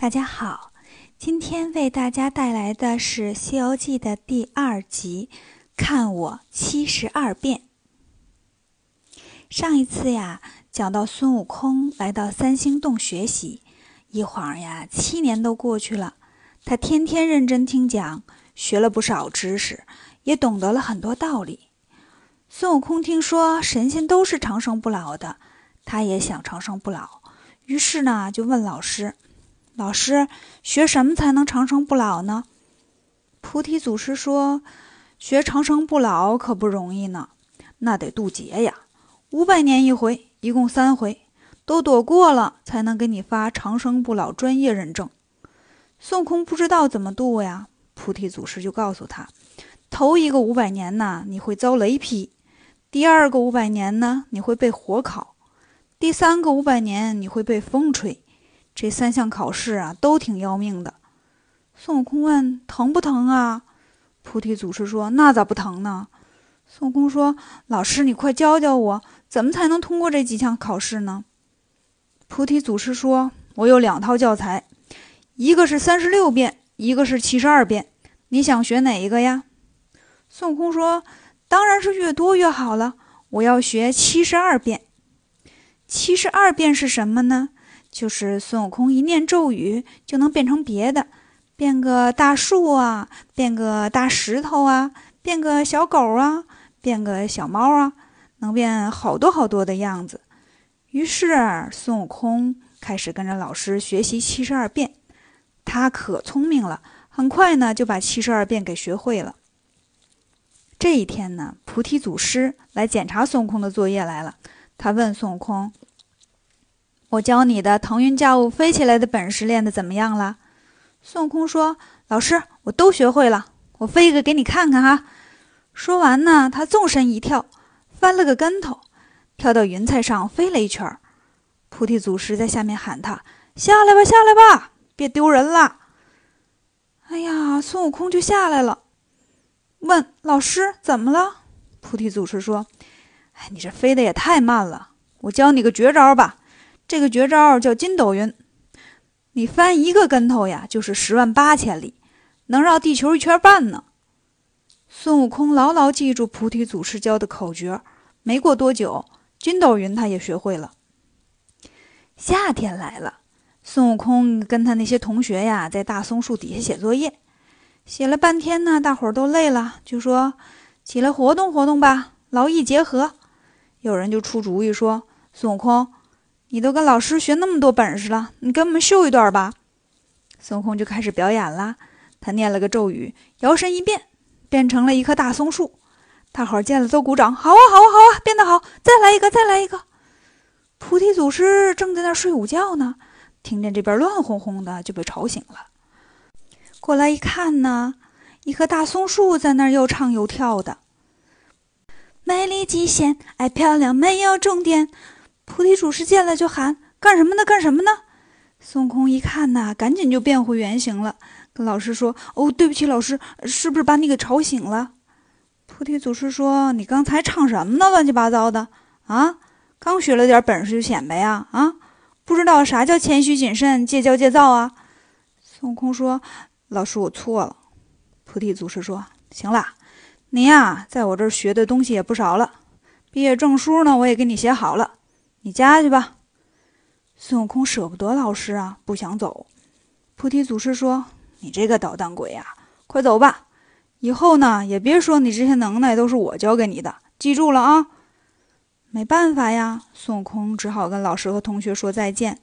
大家好，今天为大家带来的是《西游记》的第二集，看我七十二变。上一次呀，讲到孙悟空来到三星洞学习，一晃呀，七年都过去了。他天天认真听讲，学了不少知识，也懂得了很多道理。孙悟空听说神仙都是长生不老的，他也想长生不老，于是呢，就问老师。老师，学什么才能长生不老呢？菩提祖师说：“学长生不老可不容易呢，那得渡劫呀，五百年一回，一共三回，都躲过了才能给你发长生不老专业认证。”孙悟空不知道怎么渡呀，菩提祖师就告诉他：“头一个五百年呢，你会遭雷劈；第二个五百年呢，你会被火烤；第三个五百年，你会被风吹。”这三项考试啊，都挺要命的。孙悟空问：“疼不疼啊？”菩提祖师说：“那咋不疼呢？”孙悟空说：“老师，你快教教我，怎么才能通过这几项考试呢？”菩提祖师说：“我有两套教材，一个是三十六变，一个是七十二变。你想学哪一个呀？”孙悟空说：“当然是越多越好了，我要学七十二变。七十二变是什么呢？”就是孙悟空一念咒语就能变成别的，变个大树啊，变个大石头啊，变个小狗啊，变个小猫啊，能变好多好多的样子。于是孙悟空开始跟着老师学习七十二变，他可聪明了，很快呢就把七十二变给学会了。这一天呢，菩提祖师来检查孙悟空的作业来了，他问孙悟空。我教你的腾云驾雾飞起来的本事练得怎么样了？孙悟空说：“老师，我都学会了，我飞一个给你看看哈。”说完呢，他纵身一跳，翻了个跟头，跳到云彩上飞了一圈。菩提祖师在下面喊他：“下来吧，下来吧，别丢人了。”哎呀，孙悟空就下来了，问老师怎么了？菩提祖师说：“哎，你这飞得也太慢了，我教你个绝招吧。”这个绝招叫筋斗云，你翻一个跟头呀，就是十万八千里，能绕地球一圈半呢。孙悟空牢牢记住菩提祖师教的口诀，没过多久，筋斗云他也学会了。夏天来了，孙悟空跟他那些同学呀，在大松树底下写作业，写了半天呢，大伙儿都累了，就说起来活动活动吧，劳逸结合。有人就出主意说，孙悟空。你都跟老师学那么多本事了，你给我们秀一段吧。孙悟空就开始表演了，他念了个咒语，摇身一变，变成了一棵大松树。大伙儿见了都鼓掌，好啊，好啊，好啊，变得好，再来一个，再来一个。菩提祖师正在那儿睡午觉呢，听见这边乱哄哄的，就被吵醒了。过来一看呢，一棵大松树在那儿又唱又跳的，美丽极限，爱漂亮，没有终点。菩提祖师见了就喊：“干什么呢？干什么呢？”孙悟空一看呐，赶紧就变回原形了，跟老师说：“哦，对不起，老师，是不是把你给吵醒了？”菩提祖师说：“你刚才唱什么呢？乱七八糟的啊！刚学了点本事就显摆呀？啊，不知道啥叫谦虚谨慎、戒骄戒躁啊？”孙悟空说：“老师，我错了。”菩提祖师说：“行了，你呀，在我这儿学的东西也不少了，毕业证书呢，我也给你写好了。”你家去吧，孙悟空舍不得老师啊，不想走。菩提祖师说：“你这个捣蛋鬼呀，快走吧！以后呢，也别说你这些能耐都是我教给你的，记住了啊！”没办法呀，孙悟空只好跟老师和同学说再见，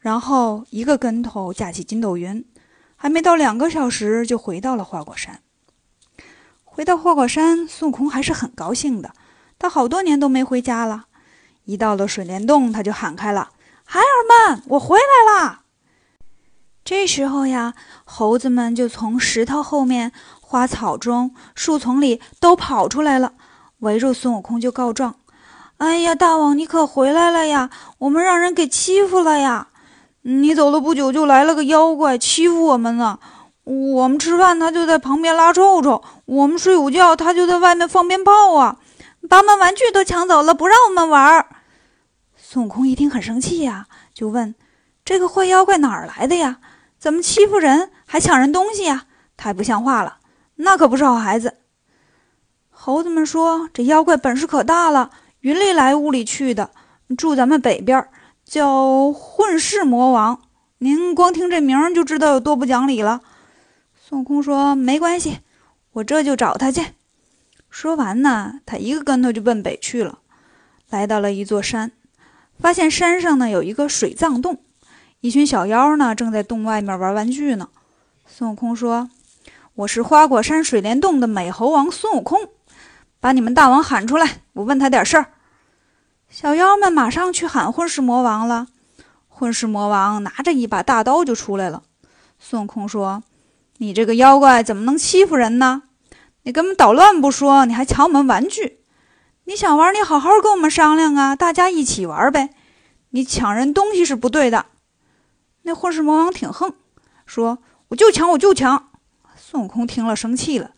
然后一个跟头架起筋斗云，还没到两个小时就回到了花果山。回到花果山，孙悟空还是很高兴的，他好多年都没回家了。一到了水帘洞，他就喊开了：“孩儿们，我回来啦！”这时候呀，猴子们就从石头后面、花草中、树丛里都跑出来了，围住孙悟空就告状：“哎呀，大王，你可回来了呀！我们让人给欺负了呀！你走了不久，就来了个妖怪欺负我们呢。我们吃饭，他就在旁边拉臭臭；我们睡午觉，他就在外面放鞭炮啊！把我们玩具都抢走了，不让我们玩儿。”孙悟空一听很生气呀，就问：“这个坏妖怪哪儿来的呀？怎么欺负人，还抢人东西呀？太不像话了！那可不是好孩子。猴子们说：“这妖怪本事可大了，云里来雾里去的，住咱们北边，叫混世魔王。您光听这名就知道有多不讲理了。”孙悟空说：“没关系，我这就找他去。”说完呢，他一个跟头就奔北去了。来到了一座山，发现山上呢有一个水葬洞。一群小妖呢，正在洞外面玩玩具呢。孙悟空说：“我是花果山水帘洞的美猴王孙悟空，把你们大王喊出来，我问他点事儿。”小妖们马上去喊混世魔王了。混世魔王拿着一把大刀就出来了。孙悟空说：“你这个妖怪怎么能欺负人呢？你根本捣乱不说，你还抢我们玩具！你想玩，你好好跟我们商量啊，大家一起玩呗。你抢人东西是不对的。”那混世魔王挺横，说：“我就抢，我就抢。”孙悟空听了生气了，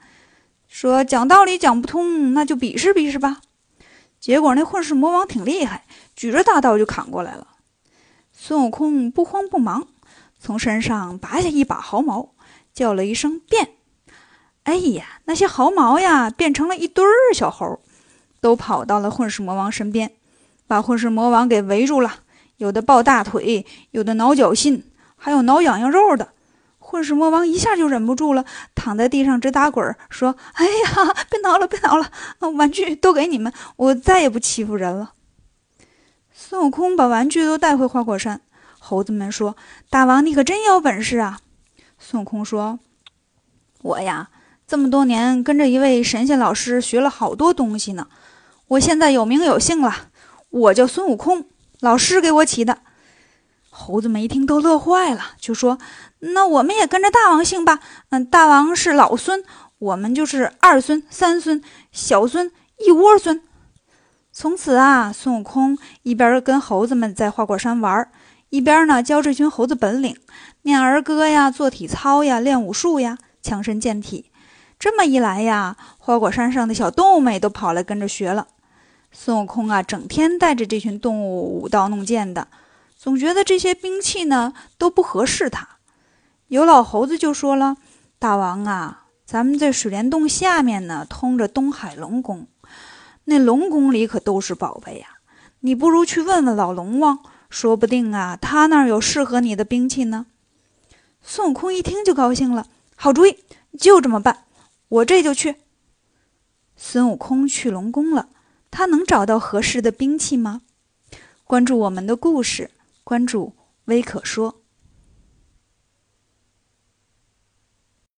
说：“讲道理讲不通，那就比试比试吧。”结果那混世魔王挺厉害，举着大刀就砍过来了。孙悟空不慌不忙，从身上拔下一把毫毛，叫了一声“变”，哎呀，那些毫毛呀变成了一堆儿小猴，都跑到了混世魔王身边，把混世魔王给围住了。有的抱大腿，有的挠脚心，还有挠痒痒肉的。混世魔王一下就忍不住了，躺在地上直打滚，说：“哎呀，别挠了，别挠了，玩具都给你们，我再也不欺负人了。”孙悟空把玩具都带回花果山。猴子们说：“大王，你可真有本事啊！”孙悟空说：“我呀，这么多年跟着一位神仙老师学了好多东西呢，我现在有名有姓了，我叫孙悟空。”老师给我起的，猴子们一听都乐坏了，就说：“那我们也跟着大王姓吧。嗯，大王是老孙，我们就是二孙、三孙、小孙，一窝孙。”从此啊，孙悟空一边跟猴子们在花果山玩，一边呢教这群猴子本领，念儿歌呀，做体操呀，练武术呀，强身健体。这么一来呀，花果山上的小动物们也都跑来跟着学了。孙悟空啊，整天带着这群动物舞刀弄剑的，总觉得这些兵器呢都不合适他。有老猴子就说了：“大王啊，咱们这水帘洞下面呢通着东海龙宫，那龙宫里可都是宝贝呀。你不如去问问老龙王，说不定啊他那儿有适合你的兵器呢。”孙悟空一听就高兴了：“好主意，就这么办，我这就去。”孙悟空去龙宫了。他能找到合适的兵器吗？关注我们的故事，关注微可说。